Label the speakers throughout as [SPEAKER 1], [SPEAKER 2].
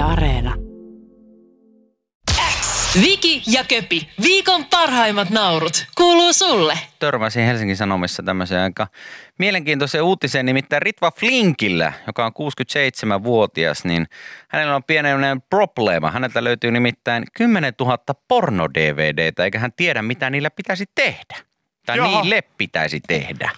[SPEAKER 1] Yle Areena.
[SPEAKER 2] Viki ja Köpi, viikon parhaimmat naurut, kuuluu sulle.
[SPEAKER 3] törmäsin Helsingin Sanomissa tämmöiseen aika mielenkiintoiseen uutiseen, nimittäin Ritva Flinkillä, joka on 67-vuotias, niin hänellä on pienen problema. Häneltä löytyy nimittäin 10 000 porno-DVDtä, eikä hän tiedä, mitä niillä pitäisi tehdä. Tai
[SPEAKER 4] Jaha.
[SPEAKER 3] niille pitäisi tehdä.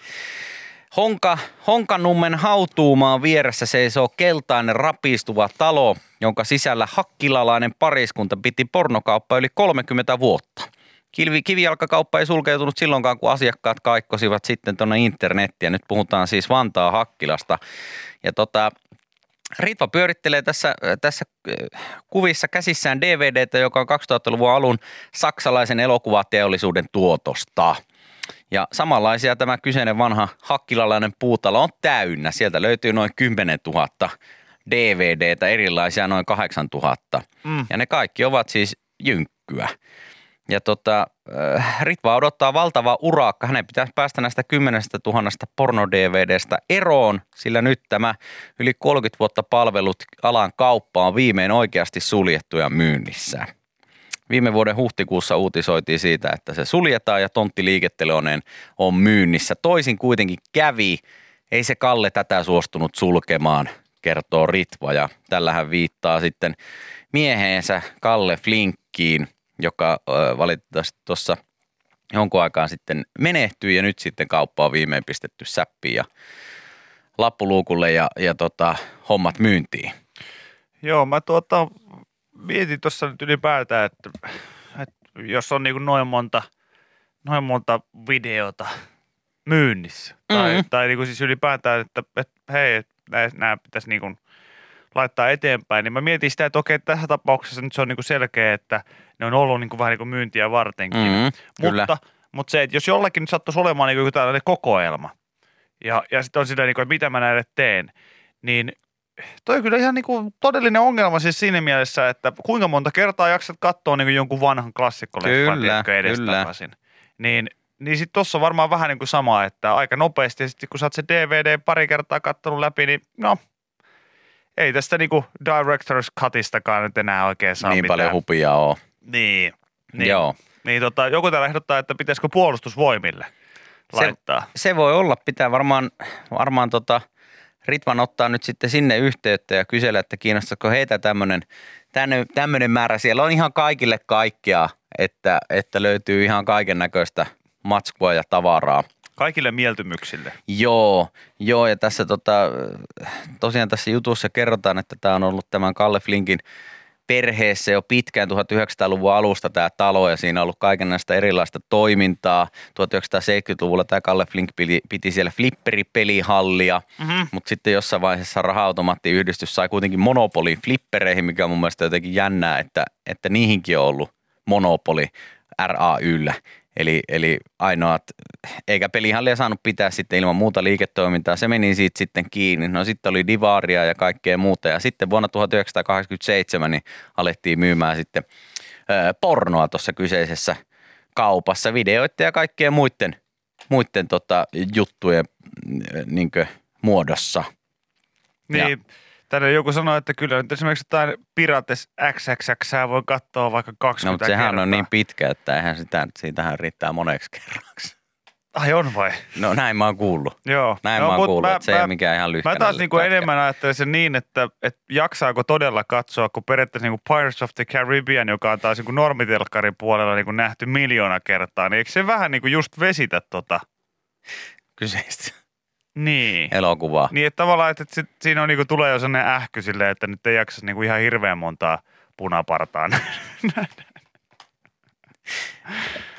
[SPEAKER 3] Honka, Honkanummen hautuumaan vieressä seisoo keltainen rapistuva talo, jonka sisällä hakkilalainen pariskunta piti pornokauppa yli 30 vuotta. Kivi, kivijalkakauppa ei sulkeutunut silloinkaan, kun asiakkaat kaikkosivat sitten tuonne internettiin. Ja nyt puhutaan siis Vantaa Hakkilasta. Ja tota, Ritva pyörittelee tässä, tässä äh, kuvissa käsissään DVDtä, joka on 2000-luvun alun saksalaisen elokuvateollisuuden tuotosta. Ja samanlaisia tämä kyseinen vanha hakkilalainen puutalo on täynnä. Sieltä löytyy noin 10 000 DVDtä, erilaisia noin 8 000.
[SPEAKER 4] Mm.
[SPEAKER 3] Ja ne kaikki ovat siis jynkkyä. Ja tota, äh, Ritva odottaa valtava urakka. Hänen pitäisi päästä näistä 10 000 porno-DVDstä eroon, sillä nyt tämä yli 30 vuotta palvelut alan kauppa on viimein oikeasti suljettu ja myynnissä. Viime vuoden huhtikuussa uutisoitiin siitä, että se suljetaan ja tontti liiketteloneen on myynnissä. Toisin kuitenkin kävi. Ei se Kalle tätä suostunut sulkemaan, kertoo Ritva. Ja tällähän viittaa sitten mieheensä Kalle Flinkkiin, joka valitettavasti tuossa jonkun aikaan sitten menehtyi ja nyt sitten kauppa on viimein pistetty säppiin ja lappuluukulle ja, ja tota, hommat myyntiin.
[SPEAKER 4] Joo, mä tuota, mietin tuossa nyt ylipäätään, että, että jos on niin noin monta, noin monta videota myynnissä, tai,
[SPEAKER 3] Mhm.
[SPEAKER 4] tai niin kuin siis ylipäätään, että, että hei, nämä pitäisi niin kuin laittaa eteenpäin, niin mä mietin sitä, että okei, tässä tapauksessa nyt se on niin kuin selkeä, että ne on ollut niin kuin vähän niin kuin myyntiä vartenkin.
[SPEAKER 3] Mm, kyllä.
[SPEAKER 4] Mutta, mutta se, että jos jollakin nyt sattuisi olemaan niin kuin tällainen kokoelma, ja, ja sitten on sitä, niin kuin, että mitä mä näille teen, niin toi on kyllä ihan niin kuin todellinen ongelma siis siinä mielessä, että kuinka monta kertaa jaksat katsoa niin kuin jonkun vanhan klassikkoleffan
[SPEAKER 3] Kyllä,
[SPEAKER 4] edestakaisin. Niin, niin sitten tuossa on varmaan vähän niin kuin sama, että aika nopeasti, sitten kun sä oot se DVD pari kertaa kattonut läpi, niin no, ei tästä niin kuin Director's Cutistakaan nyt enää oikein saa
[SPEAKER 3] niin
[SPEAKER 4] mitään.
[SPEAKER 3] paljon hupia on.
[SPEAKER 4] Niin. niin.
[SPEAKER 3] Joo.
[SPEAKER 4] Niin tota, joku täällä ehdottaa, että pitäisikö puolustusvoimille
[SPEAKER 3] Se-
[SPEAKER 4] laittaa.
[SPEAKER 3] Se voi olla, pitää varmaan, varmaan tota, Ritvan ottaa nyt sitten sinne yhteyttä ja kysellä, että kiinnostaisiko heitä tämmöinen tämmöinen määrä. Siellä on ihan kaikille kaikkea, että, että löytyy ihan kaiken näköistä matskua ja tavaraa.
[SPEAKER 4] Kaikille mieltymyksille.
[SPEAKER 3] Joo, joo ja tässä tota, tosiaan tässä jutussa kerrotaan, että tämä on ollut tämän Kalle Flinkin perheessä jo pitkään 1900-luvun alusta tämä talo ja siinä on ollut kaikenlaista erilaista toimintaa. 1970-luvulla tämä Kalle Flink piti, siellä flipperipelihallia,
[SPEAKER 4] Mm-hmm.
[SPEAKER 3] mutta sitten jossain vaiheessa raha-automaattiyhdistys sai kuitenkin monopolin flippereihin, mikä on mun mielestä jotenkin jännää, että, että niihinkin on ollut monopoli RAYllä. Eli, eli ainoat, eikä pelihallia saanut pitää sitten ilman muuta liiketoimintaa. Se meni siitä sitten kiinni. No sitten oli divaria ja kaikkea muuta. Ja sitten vuonna 1987 niin alettiin myymään sitten pornoa tuossa kyseisessä kaupassa, videoita ja kaikkea muiden, muiden tota, juttujen niin muodossa.
[SPEAKER 4] Niin, tänne joku sanoi, että kyllä nyt esimerkiksi jotain Pirates XXX voi katsoa vaikka 20
[SPEAKER 3] No, mutta sehän
[SPEAKER 4] kertaa.
[SPEAKER 3] on niin pitkä, että eihän sitä, siitähän riittää moneksi kerraksi.
[SPEAKER 4] Ai on vai?
[SPEAKER 3] No näin mä oon kuullut.
[SPEAKER 4] Joo.
[SPEAKER 3] Näin
[SPEAKER 4] no,
[SPEAKER 3] mä oon
[SPEAKER 4] mut
[SPEAKER 3] kuullut, että se ei ole mikään ihan lyhkäinen
[SPEAKER 4] Mä taas niinku
[SPEAKER 3] pätkä.
[SPEAKER 4] enemmän ajattelen sen niin, että, että jaksaako todella katsoa, kun periaatteessa niinku Pirates of the Caribbean, joka on taas niinku normitelkkarin puolella niinku nähty miljoona kertaa, niin eikö se vähän niinku just vesitä tota?
[SPEAKER 3] kyseistä
[SPEAKER 4] Niin.
[SPEAKER 3] elokuvaa.
[SPEAKER 4] Niin, että tavallaan, että sit, siinä on niinku, tulee jo sellainen ähky silleen, että nyt ei jaksa niinku ihan hirveän montaa punapartaa.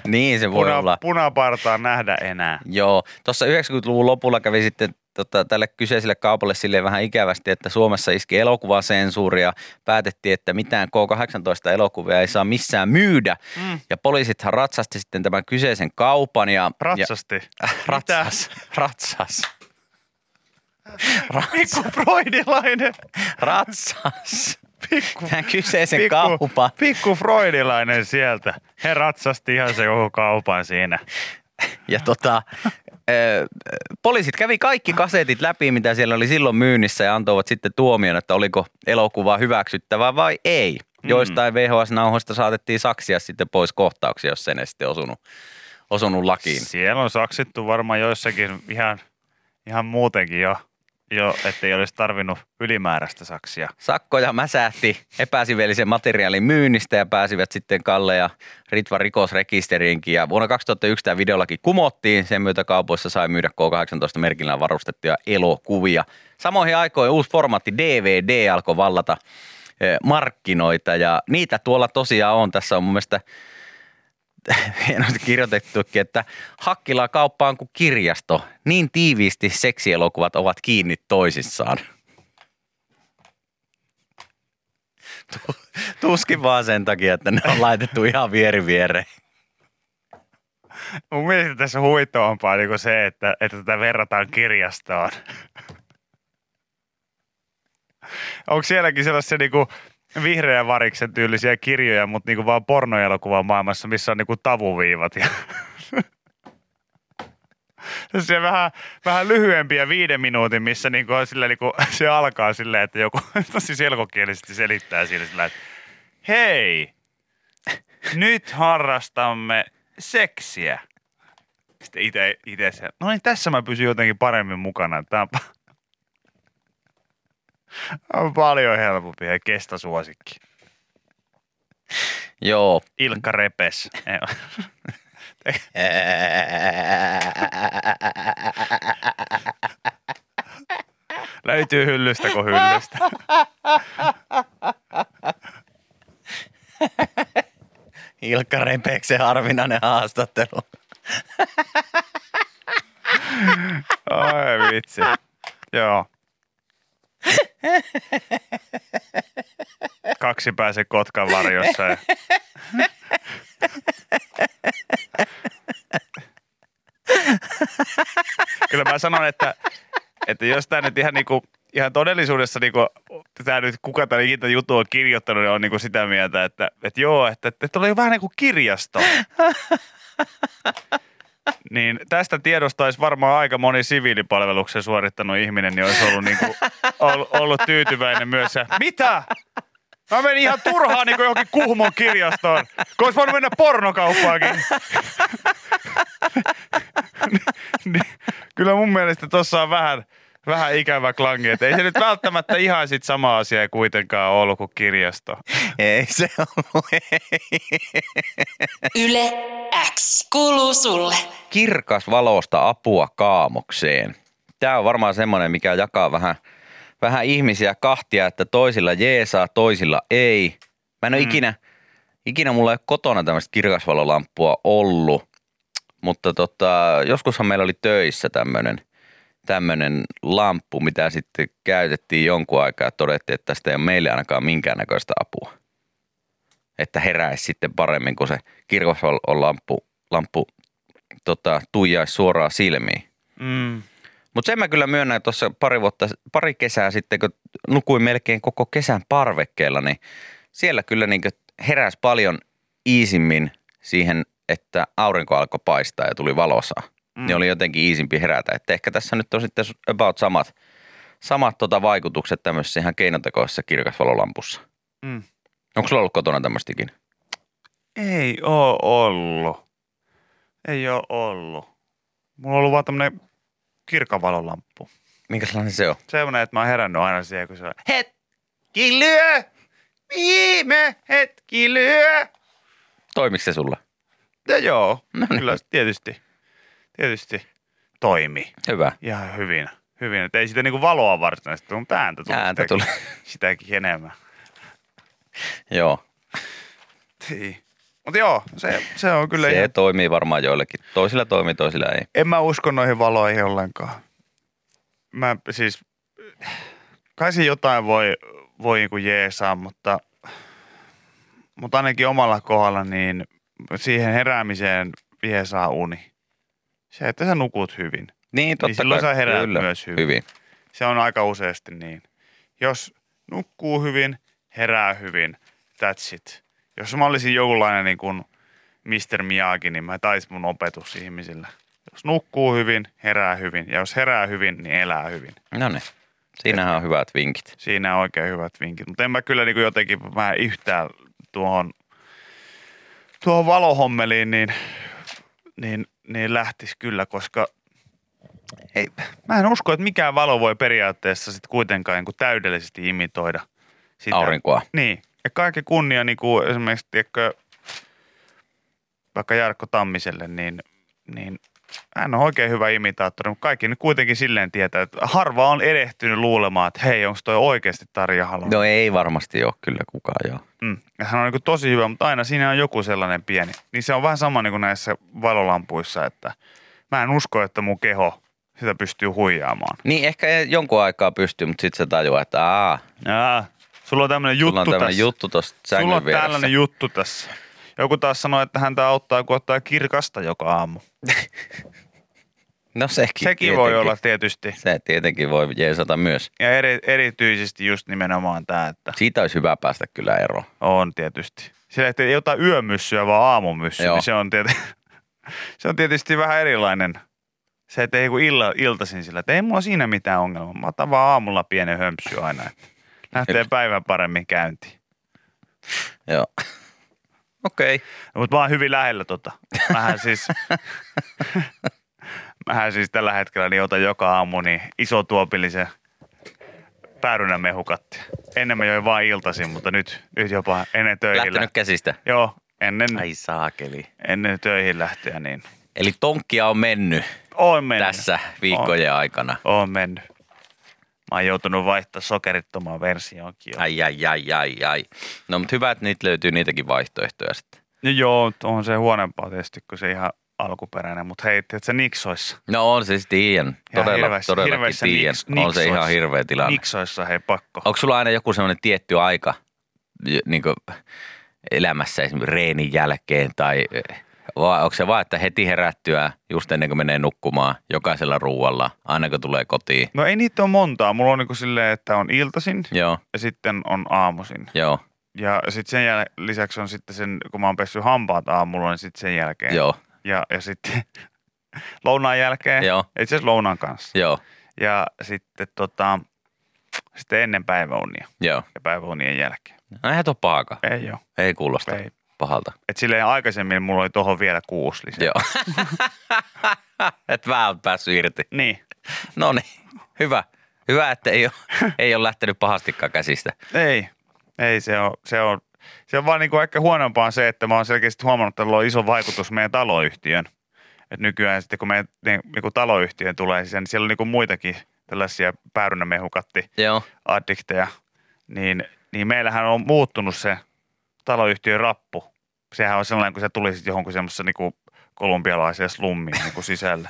[SPEAKER 3] Niin se voi
[SPEAKER 4] Puna,
[SPEAKER 3] olla.
[SPEAKER 4] punapartaa nähdä enää.
[SPEAKER 3] Joo, tuossa 90-luvun lopulla kävi sitten tota, tälle kyseiselle kaupalle silleen vähän ikävästi, että Suomessa iski elokuvasensuuri ja päätettiin, että mitään K-18-elokuvia ei saa missään myydä.
[SPEAKER 4] Mm.
[SPEAKER 3] Ja poliisithan ratsasti sitten tämän kyseisen kaupan ja...
[SPEAKER 4] Ratsasti.
[SPEAKER 3] Ja, ratsas, ratsas.
[SPEAKER 4] Pikku freudilainen.
[SPEAKER 3] Ratsas.
[SPEAKER 4] Pikku,
[SPEAKER 3] Tämän kyseisen
[SPEAKER 4] pikku,
[SPEAKER 3] kaupan.
[SPEAKER 4] pikku freudilainen sieltä. He ratsasti ihan se koko kaupan siinä.
[SPEAKER 3] Ja tota, poliisit kävi kaikki kasetit läpi, mitä siellä oli silloin myynnissä ja antoivat sitten tuomion, että oliko elokuva hyväksyttävä vai ei.
[SPEAKER 4] Mm.
[SPEAKER 3] Joistain VHS-nauhoista saatettiin saksia sitten pois kohtauksia, jos sen ei sitten osunut, osunut lakiin.
[SPEAKER 4] Siellä on saksittu varmaan joissakin ihan, ihan muutenkin jo, jo ettei olisi tarvinnut ylimääräistä saksia.
[SPEAKER 3] Sakkoja mäsähti epäsiveellisen materiaalin myynnistä ja pääsivät sitten Kalle ja Ritva rikosrekisteriinkin. Ja vuonna 2001 tämä videolaki kumottiin. Sen myötä kaupoissa sai myydä K18 merkillä varustettuja elokuvia. Samoihin aikoihin uusi formaatti DVD alkoi vallata eh, markkinoita ja niitä tuolla tosiaan on. Tässä on mun mielestä hienosti kirjoitettukin, että Hakkila kauppa on kuin kirjasto. Niin tiiviisti seksielokuvat ovat kiinni toisissaan. Tu- Tuskin vaan sen takia, että ne on laitettu ihan vieri viereen.
[SPEAKER 4] Mun mielestä tässä on huvittavampaa niin se, että, että tätä verrataan kirjastoon. Onko sielläkin sellaisia niin kuin vihreän variksen tyylisiä kirjoja, mutta niin kuin vaan pornoelokuvan maailmassa, missä on niin kuin tavuviivat ja se vähän, vähän lyhyempiä viiden minuutin, missä niin kuin, sillä, niin kuin, se alkaa silleen, että joku tosi selkokielisesti selittää siinä sillä, että hei, nyt harrastamme seksiä. Sitten itse, se, no niin tässä mä pysyn jotenkin paremmin mukana. Tämä on, on paljon helpompi ja kestosuosikki.
[SPEAKER 3] Joo.
[SPEAKER 4] Ilkka Repes. Löytyy hyllystä kuin hyllystä.
[SPEAKER 3] Ilkka Repeksen harvinainen haastattelu.
[SPEAKER 4] Ai vitsi. Joo. Kaksi pääse Kotkan varjossa. Ja... Kyllä mä sanon, että, että jos tämä nyt ihan, niinku, ihan todellisuudessa, niinku, tämä nyt kuka tämän ikinä juttu on kirjoittanut, niin on niinku sitä mieltä, että, että joo, että, että oli vähän niin kuin kirjasto. Niin tästä tiedosta olisi varmaan aika moni siviilipalveluksen suorittanut ihminen, niin olisi ollut, niin kuin, ollut, tyytyväinen myös. Mitä? Mä menin ihan turhaan niin johonkin Kuhmon kirjastoon, kun olisi voinut mennä pornokauppaankin. niin, kyllä mun mielestä tuossa on vähän, vähän ikävä klangi, että ei se nyt välttämättä ihan sit sama asia kuitenkaan ollut kuin kirjasto.
[SPEAKER 3] Ei se ollut.
[SPEAKER 2] Yle X kuuluu sulle.
[SPEAKER 3] Kirkas valosta apua kaamokseen. Tämä on varmaan semmoinen, mikä jakaa vähän, vähän ihmisiä kahtia, että toisilla jeesaa, toisilla ei. Mä en ole mm. ikinä, ikinä mulla ei ole kotona tämmöistä kirkasvalolampua ollut, mutta tota, joskushan meillä oli töissä tämmöinen tämmöinen lamppu, mitä sitten käytettiin jonkun aikaa ja todettiin, että tästä ei ole meille ainakaan minkäännäköistä apua. Että heräisi sitten paremmin, kun se kirkasvalolamppu lamppu, tota, tuijaisi suoraan silmiin.
[SPEAKER 4] Mm.
[SPEAKER 3] Mutta sen mä kyllä myönnän, että tuossa pari, vuotta, pari kesää sitten, kun nukuin melkein koko kesän parvekkeella, niin siellä kyllä niin heräsi paljon iisimmin siihen, että aurinko alkoi paistaa ja tuli valosaa. Mm. Niin oli jotenkin iisimpi herätä. Että ehkä tässä nyt on sitten about samat, samat tota vaikutukset tämmöisessä ihan keinotekoisessa kirkasvalolampussa.
[SPEAKER 4] Mm.
[SPEAKER 3] Onko sulla ollut kotona tämmöistäkin?
[SPEAKER 4] Ei oo ollut. Ei oo ollut. Mulla on ollut vaan tämmönen kirkavalolamppu.
[SPEAKER 3] Minkälainen se on?
[SPEAKER 4] Semmoinen, että mä oon herännyt aina siihen, kun se on hetki lyö, viime hetki lyö.
[SPEAKER 3] Toimiko se sulla?
[SPEAKER 4] Ja joo,
[SPEAKER 3] No niin.
[SPEAKER 4] kyllä tietysti, tietysti toimi
[SPEAKER 3] Hyvä.
[SPEAKER 4] ihan hyvin. hyvin. Et ei sitä niinku valoa varsinaisesti tullut, mutta ääntä tuli,
[SPEAKER 3] Ääntä
[SPEAKER 4] sitäkin,
[SPEAKER 3] tuli.
[SPEAKER 4] sitäkin enemmän.
[SPEAKER 3] Joo.
[SPEAKER 4] Mutta joo, se, se on kyllä
[SPEAKER 3] se
[SPEAKER 4] ihan,
[SPEAKER 3] toimii varmaan joillekin. Toisilla toimii, toisilla ei.
[SPEAKER 4] en mä usko noihin valoihin ollenkaan. Mä siis, kai se jotain voi, voi niinku jeesaa, mutta, mutta ainakin omalla kohdalla niin siihen heräämiseen jeesaa uni. Se, että sä nukut hyvin.
[SPEAKER 3] Niin, totta
[SPEAKER 4] silloin
[SPEAKER 3] kai.
[SPEAKER 4] sä heräät
[SPEAKER 3] Kyllä.
[SPEAKER 4] myös hyvin.
[SPEAKER 3] hyvin.
[SPEAKER 4] Se on aika useasti niin. Jos nukkuu hyvin, herää hyvin, that's it. Jos mä olisin jokinlainen niin kuin Mr. Miyagi, niin mä taisin mun opetus ihmisillä. Jos nukkuu hyvin, herää hyvin. Ja jos herää hyvin, niin elää hyvin.
[SPEAKER 3] No niin. Siinähän on hyvät vinkit.
[SPEAKER 4] Siinä on oikein hyvät vinkit. Mutta en mä kyllä niin kuin jotenkin mä yhtään tuohon, tuohon valohommeliin, niin, niin, niin lähtisi kyllä, koska ei, mä en usko, että mikään valo voi periaatteessa sitten kuitenkaan niin täydellisesti imitoida sitä.
[SPEAKER 3] Aurinkoa.
[SPEAKER 4] Niin. Ja kaikki kunnia niin kuin esimerkiksi, tiedätkö, vaikka Jarkko Tammiselle, niin, niin hän on oikein hyvä imitaattori, mutta kaikki nyt kuitenkin silleen tietää, että harva on erehtynyt luulemaan, että hei, onko toi oikeasti Tarja Halonen.
[SPEAKER 3] No ei varmasti ole kyllä kukaan, joo.
[SPEAKER 4] Mm. Ja hän on niin tosi hyvä, mutta aina siinä on joku sellainen pieni. Niin se on vähän sama niin kuin näissä valolampuissa, että mä en usko, että mun keho sitä pystyy huijaamaan.
[SPEAKER 3] Niin ehkä jonkun aikaa pystyy, mutta sitten se tajuaa, että aa,
[SPEAKER 4] Jaa, sulla on tämmöinen juttu
[SPEAKER 3] sulla on tämmöinen
[SPEAKER 4] tässä.
[SPEAKER 3] juttu tuossa sängyn
[SPEAKER 4] Sulla on
[SPEAKER 3] vieressä.
[SPEAKER 4] tällainen juttu tässä. Joku taas sanoi, että häntä auttaa, kun ottaa kirkasta joka aamu.
[SPEAKER 3] No sekin
[SPEAKER 4] Sekin voi olla tietysti.
[SPEAKER 3] Se tietenkin voi jeesata myös.
[SPEAKER 4] Ja eri, erityisesti just nimenomaan tämä, että
[SPEAKER 3] Siitä olisi hyvä päästä kyllä eroon.
[SPEAKER 4] on tietysti. Sillä että ei ota yömyssyä, vaan aamumyssyä,
[SPEAKER 3] Joo.
[SPEAKER 4] niin se on, tietysti, se on tietysti vähän erilainen. Se, että ei kun illa, iltaisin sillä, että ei mulla siinä mitään ongelmaa. Mä otan vaan aamulla pienen hömpsy aina, että lähtee päivän paremmin käyntiin.
[SPEAKER 3] Joo. Okei. Okay.
[SPEAKER 4] No, mutta mä oon hyvin lähellä tota. Mähän siis, mähän siis tällä hetkellä niin otan joka aamu niin iso tuopillisen päärynämehukatti. Ennen mä join vain iltaisin, mutta nyt, nyt jopa ennen töihin.
[SPEAKER 3] Lähtenyt
[SPEAKER 4] lä-
[SPEAKER 3] käsistä.
[SPEAKER 4] Joo, ennen,
[SPEAKER 3] Ai saakeli.
[SPEAKER 4] ennen töihin lähteä, niin
[SPEAKER 3] Eli tonkkia on mennyt
[SPEAKER 4] oon mennyt.
[SPEAKER 3] tässä viikkojen aikana.
[SPEAKER 4] Oon mennyt. Mä oon joutunut vaihtaa sokerittomaan versioonkin. jo.
[SPEAKER 3] Ai, ai, ai, ai, ai. No, mutta hyvä, että niitä löytyy niitäkin vaihtoehtoja sitten.
[SPEAKER 4] No joo, on se huonompaa tietysti kuin se ihan alkuperäinen, mutta hei, tiedätkö niksoissa?
[SPEAKER 3] No on se siis tiedän. Todella,
[SPEAKER 4] hirveässä-
[SPEAKER 3] todellakin
[SPEAKER 4] hirveässä
[SPEAKER 3] tiedän.
[SPEAKER 4] niks-
[SPEAKER 3] On se ihan hirveä tilanne.
[SPEAKER 4] Niksoissa hei pakko.
[SPEAKER 3] Onko sulla aina joku semmoinen tietty aika niin elämässä esimerkiksi reenin jälkeen tai vai onko se vaan, että heti herättyä just ennen kuin menee nukkumaan jokaisella ruualla, aina kun tulee kotiin?
[SPEAKER 4] No ei niitä ole montaa. Mulla on niinku silleen, että on iltaisin
[SPEAKER 3] Joo,
[SPEAKER 4] ja sitten on aamuisin.
[SPEAKER 3] joo,
[SPEAKER 4] Ja sitten sen jäl- lisäksi on sitten sen, kun mä oon pessyt hampaat aamulla, niin sitten sen jälkeen.
[SPEAKER 3] joo,
[SPEAKER 4] Ja, ja sitten lounaan jälkeen.
[SPEAKER 3] Joo.
[SPEAKER 4] Itse asiassa lounaan kanssa.
[SPEAKER 3] joo,
[SPEAKER 4] Ja sitten tota, sitten ennen päiväunia
[SPEAKER 3] joo.
[SPEAKER 4] ja päiväunien jälkeen.
[SPEAKER 3] No eihän tuo pahakaan.
[SPEAKER 4] Ei ole.
[SPEAKER 3] Ei kuulosta
[SPEAKER 4] Ei.
[SPEAKER 3] Pahalta.
[SPEAKER 4] Et silleen aikaisemmin mulla oli tohon vielä kuusi lisää.
[SPEAKER 3] Joo. Et vähän on päässyt irti.
[SPEAKER 4] Niin.
[SPEAKER 3] No niin, hyvä. Hyvä, että ei ole, ei ole lähtenyt pahastikaan käsistä.
[SPEAKER 4] Ei. Ei se on, se on, se on vaan niinku ehkä huonompaa se, että mä oon selkeästi huomannut, että tällä on iso vaikutus meidän taloyhtiön. Et nykyään sitten kun meidän niin, niinku taloyhtiön tulee sisään, niin siellä on niinku muitakin tällaisia päärynämehukatti
[SPEAKER 3] Joo,
[SPEAKER 4] addikteja, niin, niin meillähän on muuttunut se taloyhtiön rappu. Sehän on sellainen, kun se tuli sitten johonkin semmoisessa niinku kolumbialaiseen slummiin niinku sisälle.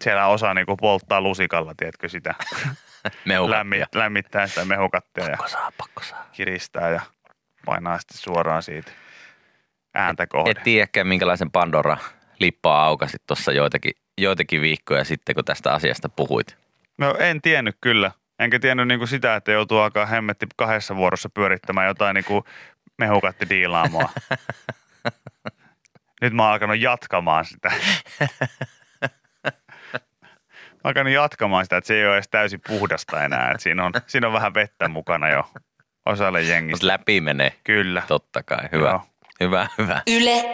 [SPEAKER 4] Siellä osaa niinku polttaa lusikalla, tiedätkö sitä. Lämmi, lämmittää sitä mehukattia ja
[SPEAKER 3] Pakko saa, pakko saa.
[SPEAKER 4] kiristää ja painaa sitten suoraan siitä ääntä kohden.
[SPEAKER 3] Et tiedäkään, minkälaisen Pandora lippaa aukasit tuossa joitakin, joitakin viikkoja sitten, kun tästä asiasta puhuit.
[SPEAKER 4] No en tiennyt kyllä. Enkä tiennyt niinku sitä, että joutuu alkaa hemmetti kahdessa vuorossa pyörittämään jotain niinku mehukatti diilaamoa. Nyt mä oon alkanut jatkamaan sitä. Mä oon alkanut jatkamaan sitä, että se ei ole edes täysin puhdasta enää. Että siinä, on, siinä on vähän vettä mukana jo osalle
[SPEAKER 3] Mutta
[SPEAKER 4] jengistä.
[SPEAKER 3] läpi menee,
[SPEAKER 4] Kyllä.
[SPEAKER 3] totta kai. Hyvä,
[SPEAKER 4] Joo.
[SPEAKER 3] hyvä, hyvä.
[SPEAKER 2] Yle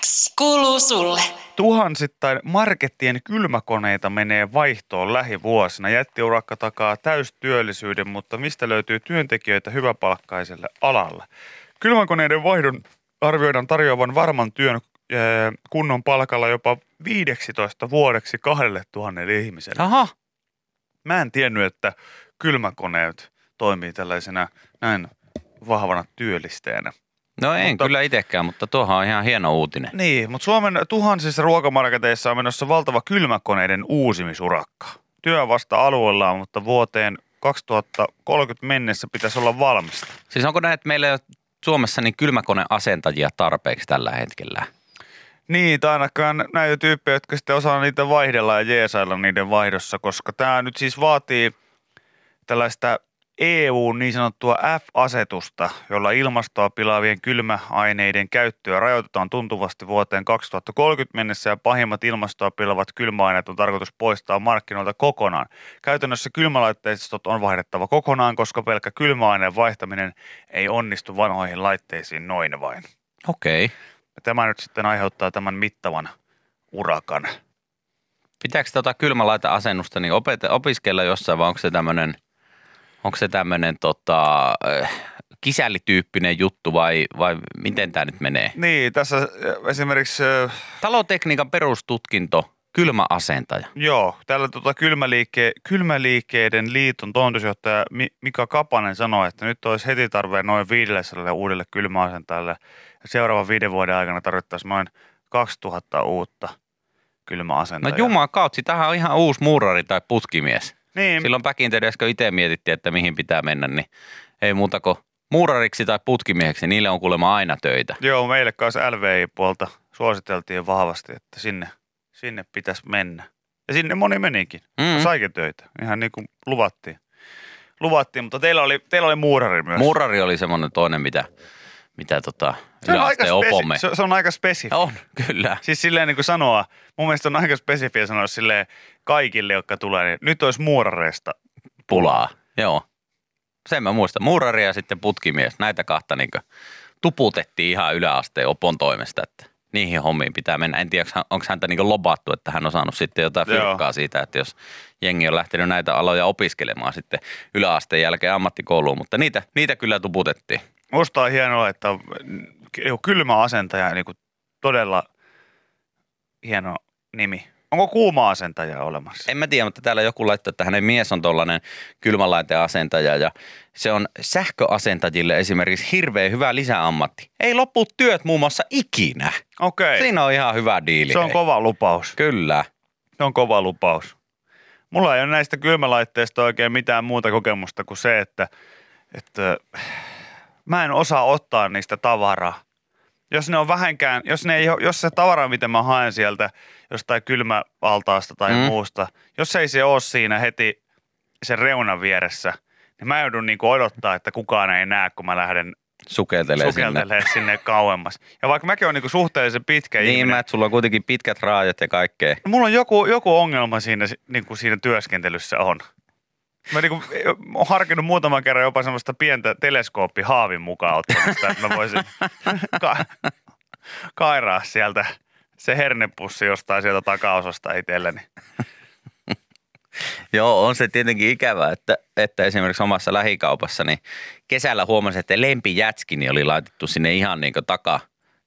[SPEAKER 2] X kuuluu sulle.
[SPEAKER 4] Tuhansittain markettien kylmäkoneita menee vaihtoon lähivuosina. Jättiurakka takaa täystyöllisyyden, mutta mistä löytyy työntekijöitä hyväpalkkaiselle alalle? Kylmäkoneiden vaihdon arvioidaan tarjoavan varman työn eh, kunnon palkalla jopa 15 vuodeksi 2000 ihmiselle.
[SPEAKER 3] Aha,
[SPEAKER 4] Mä en tiennyt, että kylmäkoneet toimii tällaisena näin vahvana työllistäjänä.
[SPEAKER 3] No en
[SPEAKER 4] Mutta-
[SPEAKER 3] kyllä itsekään, mutta tuohan on ihan hieno uutinen.
[SPEAKER 4] Niin, mutta Suomen tuhansissa ruokamarketeissa on menossa valtava kylmäkoneiden uusimisurakka. Työ vasta alueellaan, mutta vuoteen 2030 mennessä pitäisi olla valmista.
[SPEAKER 3] Siis onko näin, että meillä ei ole Suomessa niin kylmäkoneasentajia tarpeeksi tällä hetkellä?
[SPEAKER 4] Niin, tai ainakaan näitä tyyppejä, jotka sitten osaa niitä vaihdella ja jeesailla niiden vaihdossa, koska tämä nyt siis vaatii tällaista EU niin sanottua F-asetusta, jolla ilmastoa pilaavien kylmäaineiden käyttöä rajoitetaan tuntuvasti vuoteen 2030 mennessä ja pahimmat ilmastoa pilavat kylmäaineet on tarkoitus poistaa markkinoilta kokonaan. Käytännössä kylmälaitteistot on vaihdettava kokonaan, koska pelkkä kylmäaineen vaihtaminen ei onnistu vanhoihin laitteisiin noin vain.
[SPEAKER 3] Okei. Okay.
[SPEAKER 4] Tämä nyt sitten aiheuttaa tämän mittavan urakan.
[SPEAKER 3] Pitääkö tota kylmälaiteasennusta niin opiskella jossain vai onko se tämmöinen onko se tämmöinen tota, äh, kisällityyppinen juttu vai, vai miten tämä nyt menee?
[SPEAKER 4] Niin, tässä äh, esimerkiksi, äh,
[SPEAKER 3] Talotekniikan perustutkinto, kylmäasentaja.
[SPEAKER 4] joo, täällä tota kylmäliike, Kylmäliikkeiden liiton toimitusjohtaja Mi- Mika Kapanen sanoi, että nyt olisi heti tarve noin 500 uudelle kylmäasentajalle. Ja seuraavan viiden vuoden aikana tarvittaisiin noin 2000 uutta
[SPEAKER 3] No
[SPEAKER 4] kylmäasentajaa.
[SPEAKER 3] juman kautsi, tähän on ihan uusi muurari tai putkimies.
[SPEAKER 4] Niin,
[SPEAKER 3] Silloin päkintöydessä, kun itse mietittiin, että mihin pitää mennä, niin ei muuta kuin muurariksi tai putkimieheksi, niille on kuulemma aina töitä.
[SPEAKER 4] Joo, meille kanssa LVI-puolta suositeltiin vahvasti, että sinne, sinne pitäisi mennä. Ja sinne moni menikin.
[SPEAKER 3] Mm.
[SPEAKER 4] Mm. Saikin töitä, ihan niin kuin luvattiin. Luvattiin, mutta teillä oli, teillä oli muurari myös.
[SPEAKER 3] Muurari oli semmoinen toinen, mitä, mitä tota,
[SPEAKER 4] se, on aika
[SPEAKER 3] opomme.
[SPEAKER 4] spesi- se, se on aika spesifi.
[SPEAKER 3] On, kyllä.
[SPEAKER 4] Siis silleen niin kuin sanoa, mun mielestä on aika spesifiä sanoa silleen kaikille, jotka tulee, niin nyt olisi muurareista.
[SPEAKER 3] pulaa. Joo. Sen mä muistan. Muurari ja sitten putkimies. Näitä kahta niin tuputettiin ihan yläasteen opon toimesta, että niihin hommiin pitää mennä. En tiedä, onko häntä niin lobattu, että hän on saanut sitten jotain fyrkkaa siitä, että jos jengi on lähtenyt näitä aloja opiskelemaan sitten yläasteen jälkeen ammattikouluun, mutta niitä, niitä kyllä tuputettiin.
[SPEAKER 4] Musta on hienoa, että kylmä asentaja, niin kuin todella hieno nimi. Onko kuuma asentaja olemassa?
[SPEAKER 3] En mä tiedä, mutta täällä joku laittoi, että hänen mies on tuollainen kylmälaiteen asentaja ja se on sähköasentajille esimerkiksi hirveän hyvä lisäammatti. Ei lopu työt muun muassa ikinä.
[SPEAKER 4] Okei,
[SPEAKER 3] Siinä on ihan hyvä diili.
[SPEAKER 4] se on
[SPEAKER 3] hei.
[SPEAKER 4] kova lupaus.
[SPEAKER 3] Kyllä.
[SPEAKER 4] Se on kova lupaus. Mulla ei ole näistä kylmälaitteista oikein mitään muuta kokemusta kuin se, että, että mä en osaa ottaa niistä tavaraa. Jos ne on vähänkään, jos, ne ei, jos se tavara, mitä mä haen sieltä jostain kylmäaltaasta tai
[SPEAKER 3] Mm.
[SPEAKER 4] muusta, jos ei se ole siinä heti sen reunan vieressä, niin mä joudun niinku odottaa, että kukaan ei näe, kun mä lähden
[SPEAKER 3] Sukeltelee sinne.
[SPEAKER 4] sukeltelee sinne. sinne kauemmas. Ja vaikka mäkin olen niinku suhteellisen pitkä
[SPEAKER 3] Niin,
[SPEAKER 4] ihminen,
[SPEAKER 3] mä, että sulla on kuitenkin pitkät raajat ja kaikkea.
[SPEAKER 4] Mulla on joku, joku ongelma siinä, niin kuin siinä työskentelyssä on. Mä niin kuin, olen harkinnut muutaman kerran jopa semmoista pientä teleskooppihaavin mukaan ottamista, että mä voisin ka- kairaa sieltä se hernepussi jostain sieltä takaosasta itselleni.
[SPEAKER 3] Joo, on se tietenkin ikävää, että, että esimerkiksi omassa lähikaupassa niin kesällä huomasin, että lempijätskini oli laitettu sinne ihan niin taka,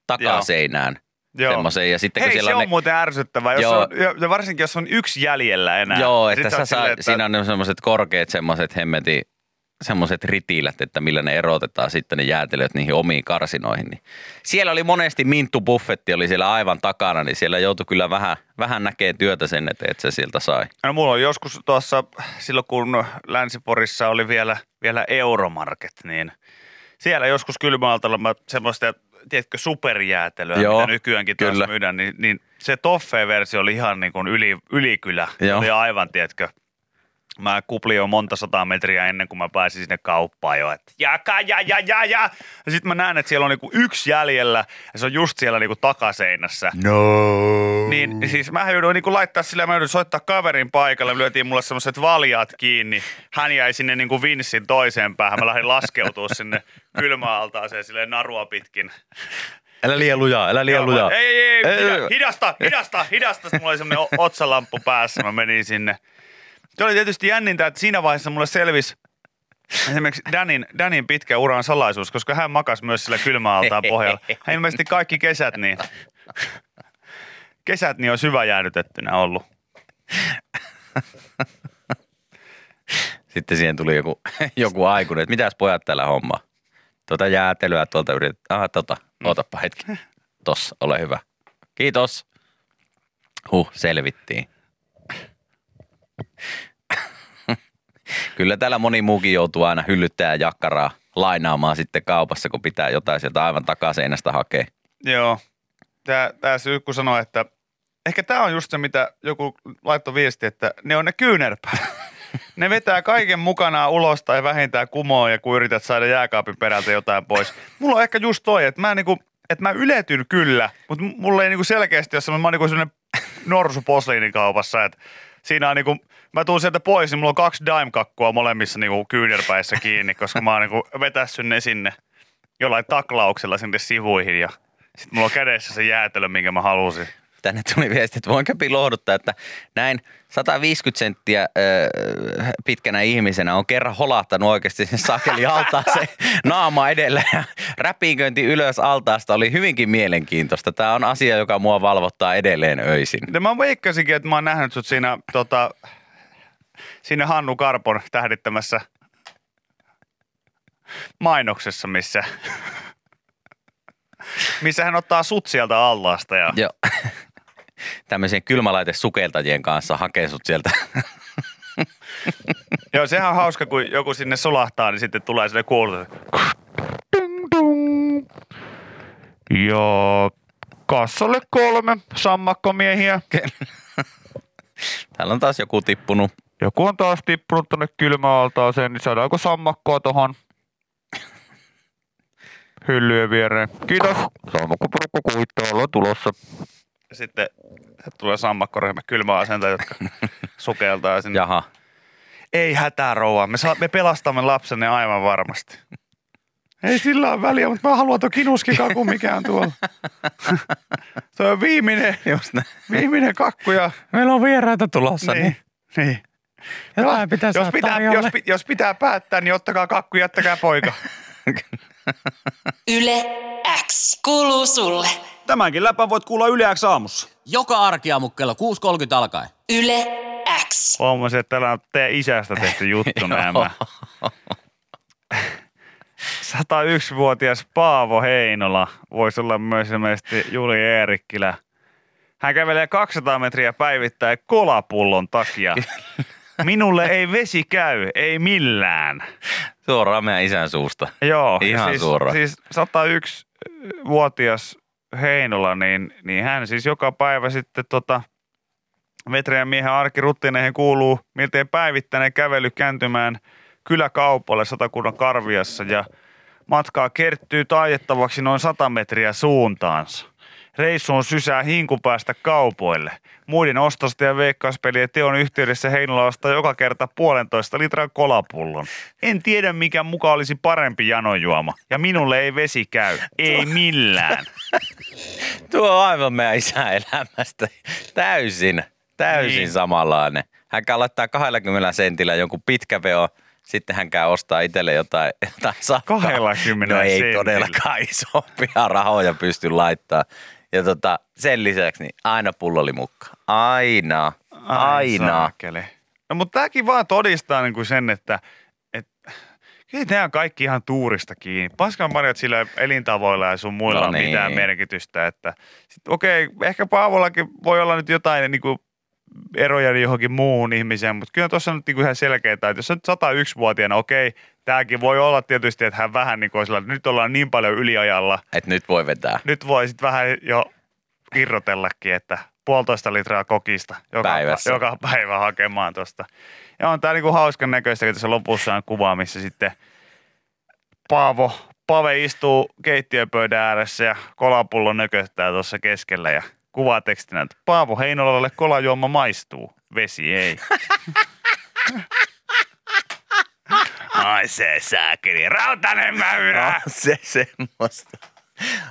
[SPEAKER 3] takaseinään.
[SPEAKER 4] Joo.
[SPEAKER 3] Semmoiseen. Ja sitten kun
[SPEAKER 4] Hei,
[SPEAKER 3] siellä
[SPEAKER 4] se on
[SPEAKER 3] ne,
[SPEAKER 4] muuten ärsyttävää, jos on, ja varsinkin jos on yksi jäljellä enää.
[SPEAKER 3] Joo,
[SPEAKER 4] Sit
[SPEAKER 3] että
[SPEAKER 4] sä
[SPEAKER 3] saa,
[SPEAKER 4] silleen, että-
[SPEAKER 3] siinä on semmoiset korkeat semmoiset hemmetin semmoiset ritilät, että millä ne erotetaan sitten ne jäätelöt niihin omiin karsinoihin. Niin siellä oli monesti Minttu Buffetti oli siellä aivan takana, niin siellä joutui kyllä vähän, vähän näkee työtä sen että se sieltä sai.
[SPEAKER 4] No mulla on joskus tuossa, silloin kun Länsiporissa oli vielä, vielä Euromarket, niin siellä joskus kylmäaltalla mä semmoista, tiedätkö, superjäätelyä,
[SPEAKER 3] Joo,
[SPEAKER 4] mitä nykyäänkin taas myydään, niin, niin se Toffee-versio oli ihan niin kuin yli, ylikylä.
[SPEAKER 3] Joo.
[SPEAKER 4] oli aivan, tiedätkö, Mä kuplin jo monta sataa metriä ennen kuin mä pääsin sinne kauppaan jo, että jaka, ja, ja, ja, ja. Ja sitten mä näen, että siellä on niinku yksi jäljellä ja se on just siellä niinku takaseinässä.
[SPEAKER 3] No.
[SPEAKER 4] Niin siis mä jouduin niinku laittaa sillä, mä jouduin soittaa kaverin paikalle, lyötiin mulle semmoiset valjaat kiinni. Hän jäi sinne niinku vinssin toiseen päähän, mä lähdin laskeutua sinne kylmäaltaaseen silleen narua pitkin.
[SPEAKER 3] Älä liian lujaa, älä liian
[SPEAKER 4] Joo,
[SPEAKER 3] lujaa.
[SPEAKER 4] Ei, ei, ei,
[SPEAKER 3] Ei,
[SPEAKER 4] hida-
[SPEAKER 3] ei.
[SPEAKER 4] hidasta, hidasta, hidasta. Sitten mulla oli semmoinen otsalamppu päässä, mä menin sinne. Se oli tietysti jännintä, että siinä vaiheessa mulle selvisi esimerkiksi Danin, Danin pitkä uran salaisuus, koska hän makas myös sillä kylmäaltaan pohjalla. Hän ilmeisesti kaikki kesät niin, kesät niin on syvä jäädytettynä ollut.
[SPEAKER 3] Sitten siihen tuli joku, joku aikuinen, että mitäs pojat täällä hommaa? Tuota jäätelyä tuolta yritetään. Aha, tota, ootappa hetki. Tossa, ole hyvä. Kiitos. Huh, selvittiin. Kyllä täällä moni muukin joutuu aina hyllyttää jakkaraa lainaamaan sitten kaupassa, kun pitää jotain sieltä aivan takaseinästä hakea.
[SPEAKER 4] Joo. Tää, tää Sykku sanoi, että ehkä tämä on just se, mitä joku laittoi viesti, että ne on ne kyynärpäät. ne vetää kaiken mukanaan ulos tai vähintään kumoon ja kun yrität saada jääkaapin perältä jotain pois. Mulla on ehkä just toi, että mä niinku, että mä yletyn kyllä, mutta mulla ei niinku selkeästi ole semmoinen, mä oon niinku sellainen norsu posliinikaupassa, että siinä on niinku, mä tuun sieltä pois, niin mulla on kaksi dime-kakkua molemmissa niinku kyynärpäissä kiinni, koska mä oon niinku vetässyn ne sinne jollain taklauksella sinne sivuihin ja sitten mulla on kädessä se jäätelö, minkä mä halusin.
[SPEAKER 3] tänne tuli viesti, että voinko lohduttaa, että näin 150 senttiä äh, pitkänä ihmisenä on kerran holahtanut oikeasti sen sakeli altaaseen naama edellä ja räpiinköinti ylös altaasta oli hyvinkin mielenkiintoista. Tämä on asia, joka mua valvottaa edelleen öisin.
[SPEAKER 4] Ja mä veikkasinkin, että mä oon nähnyt sut siinä, tota, siinä Hannu Karpon tähdittämässä mainoksessa, missä, missä hän ottaa sut sieltä allasta ja
[SPEAKER 3] Joo. Tämmöisen kylmälaitesukeltajien kanssa hakee sut sieltä.
[SPEAKER 4] Joo, sehän on hauska, kun joku sinne solahtaa, niin sitten tulee sille kuulutus. Joo, kassalle kolme sammakkomiehiä.
[SPEAKER 3] Täällä on taas joku tippunut.
[SPEAKER 4] Joku on taas tippunut tonne kylmäaltaaseen, niin saadaanko sammakkoa tohon hyllyjen viereen? Kiitos. Sammakkoporukka kuittaa, ollaan tulossa. Ja sitten tulee sammakkoryhmä kylmäasenta, jotka sukeltaa sinne.
[SPEAKER 3] Jaha.
[SPEAKER 4] Ei hätää rouva, me, saa, me pelastamme lapsenne aivan varmasti. Ei sillä ole väliä, mutta mä haluan tuon kinuskikakun, mikä on tuolla. Se on viimeinen,
[SPEAKER 3] Just näin.
[SPEAKER 4] viimeinen kakku ja
[SPEAKER 3] Meillä on vieraita tulossa.
[SPEAKER 4] niin, niin.
[SPEAKER 3] Jotain pitää
[SPEAKER 4] jos, pitää, jos, jos pitää päättää, niin ottakaa kakku ja jättäkää poika.
[SPEAKER 2] Yle X kuuluu sulle.
[SPEAKER 1] Tämänkin läpän voit kuulla Yle X aamussa.
[SPEAKER 5] Joka arkiaamu kello 6.30 alkaen.
[SPEAKER 2] Yle X.
[SPEAKER 4] Huomasin, että täällä on teidän isästä tehty juttu nämä. 101-vuotias Paavo Heinola voisi olla myös ilmeisesti Juli Eerikkilä. Hän kävelee 200 metriä päivittäin kolapullon takia. Minulle ei vesi käy, ei millään.
[SPEAKER 3] Suoraan meidän isän suusta.
[SPEAKER 4] Joo,
[SPEAKER 3] Ihan
[SPEAKER 4] siis,
[SPEAKER 3] suoraan.
[SPEAKER 4] Siis 101-vuotias Heinola, niin, niin hän siis joka päivä sitten tota, Vetriän miehen arkiruttineihin kuuluu miltei päivittäinen kävely kääntymään kyläkaupalle Satakunnan Karviassa ja matkaa kertyy taitettavaksi noin 100 metriä suuntaansa. Reissuun sysää hinku päästä kaupoille. Muiden ostosta ja veikkauspelien teon yhteydessä Heinola ostaa joka kerta puolentoista litran kolapullon. En tiedä mikä muka olisi parempi janojuoma. Ja minulle ei vesi käy. Ei millään.
[SPEAKER 3] Tuo on aivan meidän isän elämästä. Täysin, täysin
[SPEAKER 4] Niin.
[SPEAKER 3] samanlainen. Hän käy laittaa 20 sentillä jonkun pitkä veo, sitten hän käy ostaa itselle jotain, jotain sakkaa.
[SPEAKER 4] 20
[SPEAKER 3] No ei
[SPEAKER 4] sentillä.
[SPEAKER 3] todellakaan isompia rahoja pysty laittaa. Ja tota, sen lisäksi niin aina pulloli mukaan. Aina. Aina.
[SPEAKER 4] saakeli. No mutta tämäkin vaan todistaa niin kuin sen, että, että kyllä nämä on kaikki ihan tuurista kiinni. Paskan marjat sillä elintavoilla ja sun muilla
[SPEAKER 3] No
[SPEAKER 4] no on
[SPEAKER 3] niin.
[SPEAKER 4] mitään merkitystä. Että sit, okei, ehkä Paavollakin voi olla nyt jotain niin kuin eroja johonkin muuhun ihmiseen, mutta kyllä tuossa on nyt niin kuin ihan selkeää, että jos on nyt 101-vuotiaana, okei, tämäkin voi olla tietysti, että hän vähän niin kuin sillä, että nyt ollaan niin paljon yliajalla,
[SPEAKER 3] Et nyt voi vetää.
[SPEAKER 4] nyt voi sitten vähän jo irrotellakin, että puolitoista litraa kokista joka,
[SPEAKER 3] Päivässä.
[SPEAKER 4] joka päivä hakemaan tuosta. Ja on tää niinku hauskan näköistä, kun tässä lopussa on kuva, missä sitten Paavo, Pave istuu keittiöpöydän ääressä ja kolapullo nököttää tuossa keskellä ja kuvatekstinä, että Paavo Heinolalle kolajuoma maistuu, vesi ei. Ai se sääkeli, rautanen mäyrä!
[SPEAKER 3] On se semmoista.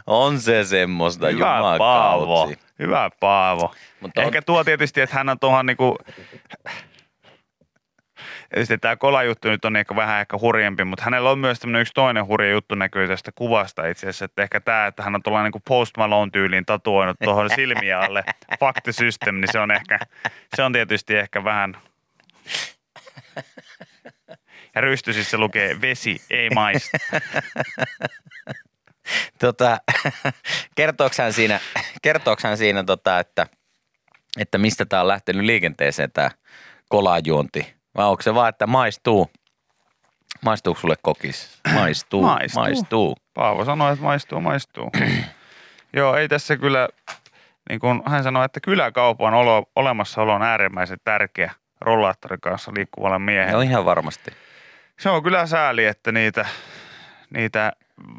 [SPEAKER 3] On se semmoista,
[SPEAKER 4] Hyvä Paavo.
[SPEAKER 3] jumakautsi.
[SPEAKER 4] Hyvä Paavo.
[SPEAKER 3] Mutta on-
[SPEAKER 4] Ehkä tuo tietysti, että hän on tuohon niinku... Tietysti tämä kolajuttu nyt on ehkä vähän ehkä hurjempi, mutta hänellä on myös tämmöinen yksi toinen hurja juttu näkyy tästä kuvasta itse asiassa, että ehkä tämä, että hän on tuollainen niin Post Malone tyyliin tatuoinut tuohon silmiä alle fuck the system, niin se on ehkä, se on tietysti ehkä vähän... Ja rystysissä lukee vesi ei maistu.
[SPEAKER 3] Tota, kertooks hän siinä, kertooks hän siinä tota, että, että mistä tämä on lähtenyt liikenteeseen tämä kolajuonti? Vai onko se vaan, että maistuu? Maistuuko sulle kokis? Maistuu,
[SPEAKER 4] Maistuu.
[SPEAKER 3] maistuu.
[SPEAKER 4] Paavo sanoi, että maistuu, maistuu. Joo, ei tässä kyllä, niin kuin hän sanoi, että kyläkaupan olo, olemassaolo on äärimmäisen tärkeä rollaattorin kanssa liikkuvalle miehelle.
[SPEAKER 3] No ihan varmasti.
[SPEAKER 4] Se on kyllä sääli, että niitä, niitä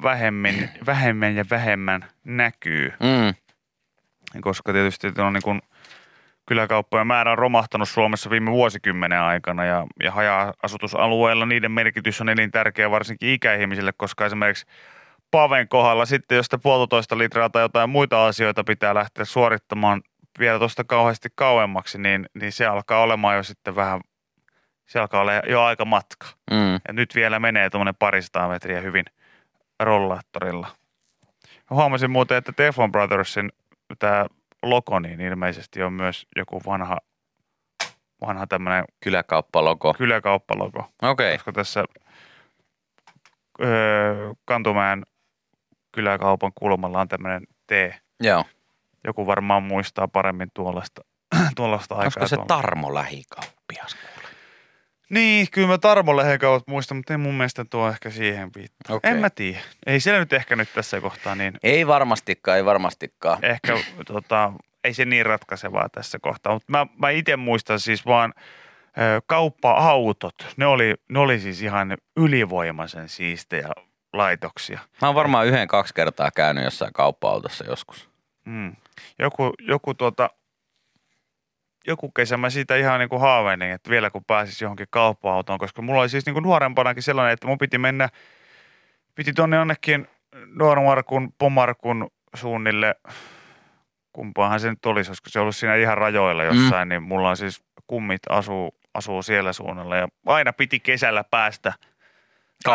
[SPEAKER 4] vähemmän, vähemmän ja vähemmän näkyy,
[SPEAKER 3] Mm.
[SPEAKER 4] koska tietysti on niin kuin kyläkauppojen määrä on romahtanut Suomessa viime vuosikymmenen aikana ja, ja haja-asutusalueilla niiden merkitys on elintärkeä varsinkin ikäihmisille, koska esimerkiksi Paven kohdalla sitten, jos puolitoista litraa tai jotain muita asioita pitää lähteä suorittamaan vielä tuosta kauheasti kauemmaksi, niin, niin se alkaa olemaan jo sitten vähän, se alkaa olla jo aika matka.
[SPEAKER 3] Mm.
[SPEAKER 4] Ja nyt vielä menee tuommoinen parisataa metriä hyvin rollaattorilla. Huomasin muuten, että Teflon Brothersin tämä logo, niin ilmeisesti on myös joku vanha, vanha tämmöinen
[SPEAKER 3] Kyläkauppalogo.
[SPEAKER 4] kyläkauppalogo.
[SPEAKER 3] Okei. Okay.
[SPEAKER 4] Koska tässä öö, Kantumäen kyläkaupan kulmalla on tämmöinen T.
[SPEAKER 3] Joo.
[SPEAKER 4] Joku varmaan muistaa paremmin tuollaista, tuollaista aikaa.
[SPEAKER 3] Olisiko se
[SPEAKER 4] tuolla.
[SPEAKER 3] Tarmo lähikauppias?
[SPEAKER 4] Niin, kyllä mä Tarmo Lehekaupat muistan, mutta ei mun mielestä tuo ehkä siihen viittaa.
[SPEAKER 3] Okei.
[SPEAKER 4] En mä tiedä. Ei siellä nyt ehkä nyt tässä kohtaa niin
[SPEAKER 3] Ei varmastikaan, ei varmastikaan.
[SPEAKER 4] ehkä tota, ei se niin ratkaisevaa tässä kohtaa. Mutta mä, mä itse muistan siis vaan ö, kauppa-autot. Ne oli, ne oli siis ihan ylivoimaisen siistejä laitoksia.
[SPEAKER 3] Mä oon varmaan yhden kaksi kertaa käynyt jossain kauppa-autossa joskus.
[SPEAKER 4] Mm. Joku, joku, tuota, joku kesä mä siitä ihan niin kuin haaveilin, että vielä kun pääsis johonkin kauppa-autoon, koska mulla oli siis niin kuin nuorempanakin sellainen, että mun piti mennä, piti tuonne jonnekin Nuormarkun, Pomarkun suunnille, kumpaahan se nyt olisi, olisiko se ollut siinä ihan rajoilla jossain, mm. niin mulla on siis kummit asuu, asuu siellä suunnalla ja aina piti kesällä päästä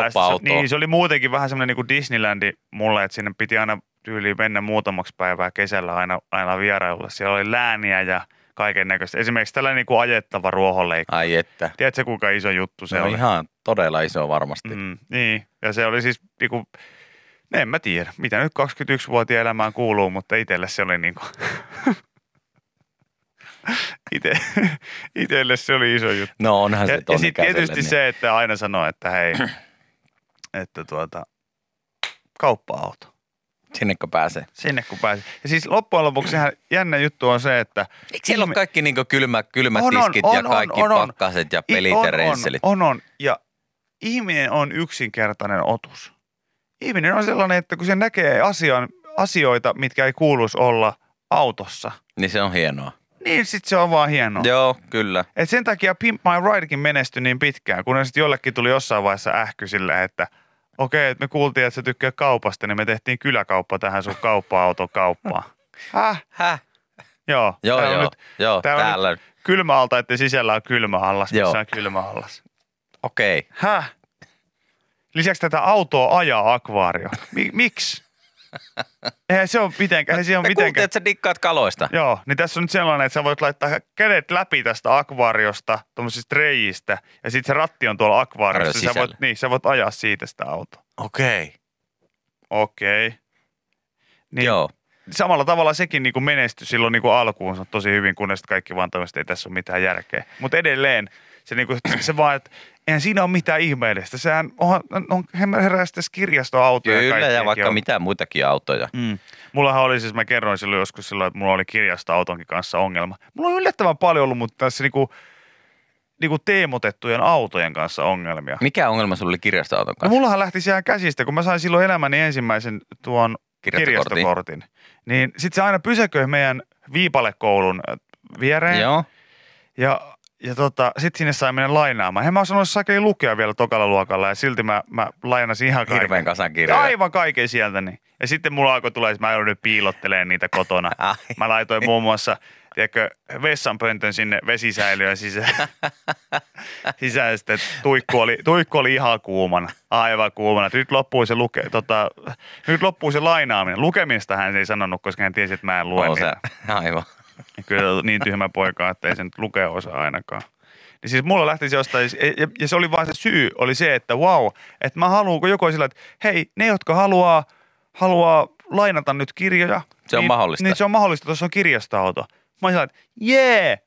[SPEAKER 4] päästä- Niin, se oli muutenkin vähän semmoinen niin kuin Disneylandi mulle, että sinne piti aina tyyliin mennä muutamaksi päivää kesällä aina, aina vierailulla. Siellä oli lääniä ja kaiken näköistä. Esimerkiksi tällainen niin kuin ajettava ruohonleikko.
[SPEAKER 3] Ai että.
[SPEAKER 4] Tiedätkö kuinka iso juttu se
[SPEAKER 3] Se on
[SPEAKER 4] oli?
[SPEAKER 3] ihan todella iso varmasti. Mm.
[SPEAKER 4] Niin, ja se oli siis niin kuin, en mä tiedä, mitä nyt 21-vuotiaan elämään kuuluu, mutta itselle se oli niin kuin, Ite, itselle se oli iso juttu.
[SPEAKER 3] No onhan se
[SPEAKER 4] Ja, ja
[SPEAKER 3] ton
[SPEAKER 4] sitten tietysti
[SPEAKER 3] niin.
[SPEAKER 4] se, että aina sanoo, että hei, että tuota, kauppa-auto.
[SPEAKER 3] Sinnekö pääsee?
[SPEAKER 4] Sinne kun pääsee. Ja siis loppujen lopuksi ihan jännä juttu on se, että...
[SPEAKER 3] Eikö siellä ole
[SPEAKER 4] ihme-
[SPEAKER 3] kaikki niin kylmä, kylmät
[SPEAKER 4] On, on,
[SPEAKER 3] tiskit
[SPEAKER 4] on,
[SPEAKER 3] ja
[SPEAKER 4] on,
[SPEAKER 3] kaikki
[SPEAKER 4] on, on.
[SPEAKER 3] pakkaset ja pelit
[SPEAKER 4] on,
[SPEAKER 3] ja reisselit?
[SPEAKER 4] On, on, on. Ja ihminen on yksinkertainen otus. Ihminen on sellainen, että kun se näkee asian, asioita, mitkä ei kuuluisi olla autossa,
[SPEAKER 3] Niin se on hienoa.
[SPEAKER 4] niin sitten se on vaan hienoa.
[SPEAKER 3] Joo, kyllä.
[SPEAKER 4] Et sen takia Pimp My Ridekin menestyi niin pitkään, kun sitten jollekin tuli jossain vaiheessa ähky silleen, että okei, että me kuultiin, että sä tykkää kaupasta, niin me tehtiin kyläkauppa tähän sun kauppa-auton kauppaan. Häh?
[SPEAKER 3] Häh?
[SPEAKER 4] Joo.
[SPEAKER 3] Joo,
[SPEAKER 4] Täällä on
[SPEAKER 3] joo,
[SPEAKER 4] nyt
[SPEAKER 3] joo,
[SPEAKER 4] täällä on
[SPEAKER 3] täällä.
[SPEAKER 4] kylmäalta, että sisällä on kylmäallas,
[SPEAKER 3] Joo.
[SPEAKER 4] missä on kylmäallas.
[SPEAKER 3] Okei.
[SPEAKER 4] Häh? Lisäksi tätä autoa ajaa akvaario. Mi- miksi? Eihän se ole mitenkään. Ei se ole
[SPEAKER 3] kuultiin,
[SPEAKER 4] mitenkään.
[SPEAKER 3] että sä dikkaat kaloista.
[SPEAKER 4] Joo, niin tässä on nyt sellainen, että sä voit laittaa kädet läpi tästä akvaariosta, tuommoisista reijistä, ja sitten se ratti on tuolla akvaariossa. Sä voit, niin, sä voit ajaa siitä sitä autoa.
[SPEAKER 3] Okei.
[SPEAKER 4] Okei. Niin,
[SPEAKER 3] Joo.
[SPEAKER 4] Samalla tavalla sekin niin kuin menestyi silloin niin kuin alkuunsa tosi hyvin, kunnes kaikki vaan tämmöistä, ei tässä ole mitään järkeä. Mutta edelleen se, niin kuin, se vaan, että eihän siinä ole mitään ihmeellistä. Sehän on, on sitten kirjastoautoja.
[SPEAKER 3] Kyllä, ja
[SPEAKER 4] kaikkiakin
[SPEAKER 3] vaikka
[SPEAKER 4] on.
[SPEAKER 3] mitä muitakin autoja.
[SPEAKER 4] Mm. Mullahan oli siis, mä kerroin silloin joskus silloin, että mulla oli kirjastoautonkin kanssa ongelma. Mulla on yllättävän paljon ollut, mutta tässä niinku, niinku teemotettujen autojen kanssa ongelmia.
[SPEAKER 3] Mikä ongelma sulla oli kirjastoauton
[SPEAKER 4] No
[SPEAKER 3] kanssa?
[SPEAKER 4] mullahan lähti siellä käsistä, kun mä sain silloin elämäni ensimmäisen tuon
[SPEAKER 3] Kirjastokortin.
[SPEAKER 4] kirjastokortin. Niin sit se aina pysäköi meidän viipalekoulun viereen.
[SPEAKER 3] Joo.
[SPEAKER 4] Ja, ja tota, sit sinne sai mennä lainaamaan. En mä osannut sakei lukea vielä tokalla luokalla ja silti mä, mä lainasin ihan kaiken.
[SPEAKER 3] Hirveän kasan kirjoja.
[SPEAKER 4] Aivan kaiken sieltä. Niin. Ja sitten mulla alkoi tulla, että mä joudun piilottelemaan niitä kotona.
[SPEAKER 3] Ai.
[SPEAKER 4] Mä laitoin muun muassa tiedätkö, vessanpöntön sinne vesisäiliöön sisään. sisään sitten tuikku oli, tuikku oli ihan kuumana, aivan kuumana. Nyt loppuu se, luke, tota, nyt loppuu se lainaaminen. Lukemista hän ei sanonut, koska hän tiesi, että mä en lue
[SPEAKER 3] se. Aivan.
[SPEAKER 4] Kyllä niin tyhmä poika, että ei se nyt lukea osaa ainakaan. Niin siis mulla lähti se jostain, ja, ja se oli vaan se syy, oli se, että wow, että mä haluan, kun joku sillä, että hei, ne, jotka haluaa, haluaa lainata nyt kirjoja.
[SPEAKER 3] Se on
[SPEAKER 4] niin,
[SPEAKER 3] mahdollista.
[SPEAKER 4] Niin se on mahdollista, tuossa on kirjastoauto. Mä olin sillä, että jee,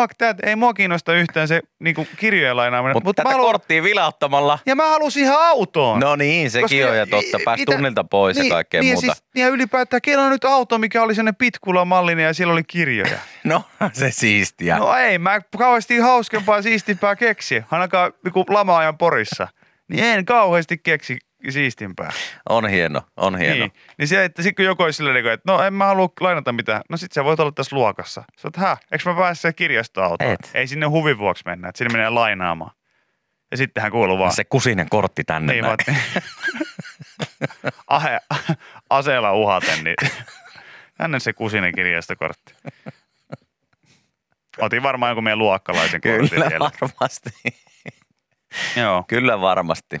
[SPEAKER 4] fuck that, ei mua kiinnosta yhtään se niinku kirjojen lainaaminen.
[SPEAKER 3] Mutta
[SPEAKER 4] Mut
[SPEAKER 3] tätä
[SPEAKER 4] haluan-
[SPEAKER 3] korttia vilauttamalla.
[SPEAKER 4] Ja mä halusin ihan autoon.
[SPEAKER 3] No niin, sekin
[SPEAKER 4] Koska-
[SPEAKER 3] on ja totta. Pääsi
[SPEAKER 4] mitä-
[SPEAKER 3] tunnilta pois
[SPEAKER 4] niin,
[SPEAKER 3] ja kaikkea
[SPEAKER 4] niin,
[SPEAKER 3] muuta.
[SPEAKER 4] Siis, ja ylipäätään, kello on nyt auto, mikä oli sellainen pitkula-mallinen ja siellä oli kirjoja.
[SPEAKER 3] No, se siistiä.
[SPEAKER 4] No ei, mä kauheasti hauskempaa siistimpää keksi, ainakaan niinku lama-ajan porissa. Niin en kauheasti keksi siistimpää.
[SPEAKER 3] On hieno, on hieno.
[SPEAKER 4] Niin, niin se, että sitten kun joku olisi silleen, että no en mä halua lainata mitään. No sit sä voit olla tässä luokassa. Sä oot, hä, eikö mä pääse kirjastoautoon?
[SPEAKER 3] Et.
[SPEAKER 4] Ei sinne huvin vuoksi mennä, että sinne menee lainaamaan. Ja sittenhän kuuluu vaan.
[SPEAKER 3] Se kusinen kortti tänne
[SPEAKER 4] niin,
[SPEAKER 3] näin.
[SPEAKER 4] Ahe, aseella uhaten, niin tänne se kusinen kirjastokortti. Otin varmaan jonkun meidän luokkalaisen kortin
[SPEAKER 3] Kyllä
[SPEAKER 4] siellä.
[SPEAKER 3] varmasti.
[SPEAKER 4] Joo.
[SPEAKER 3] Kyllä varmasti.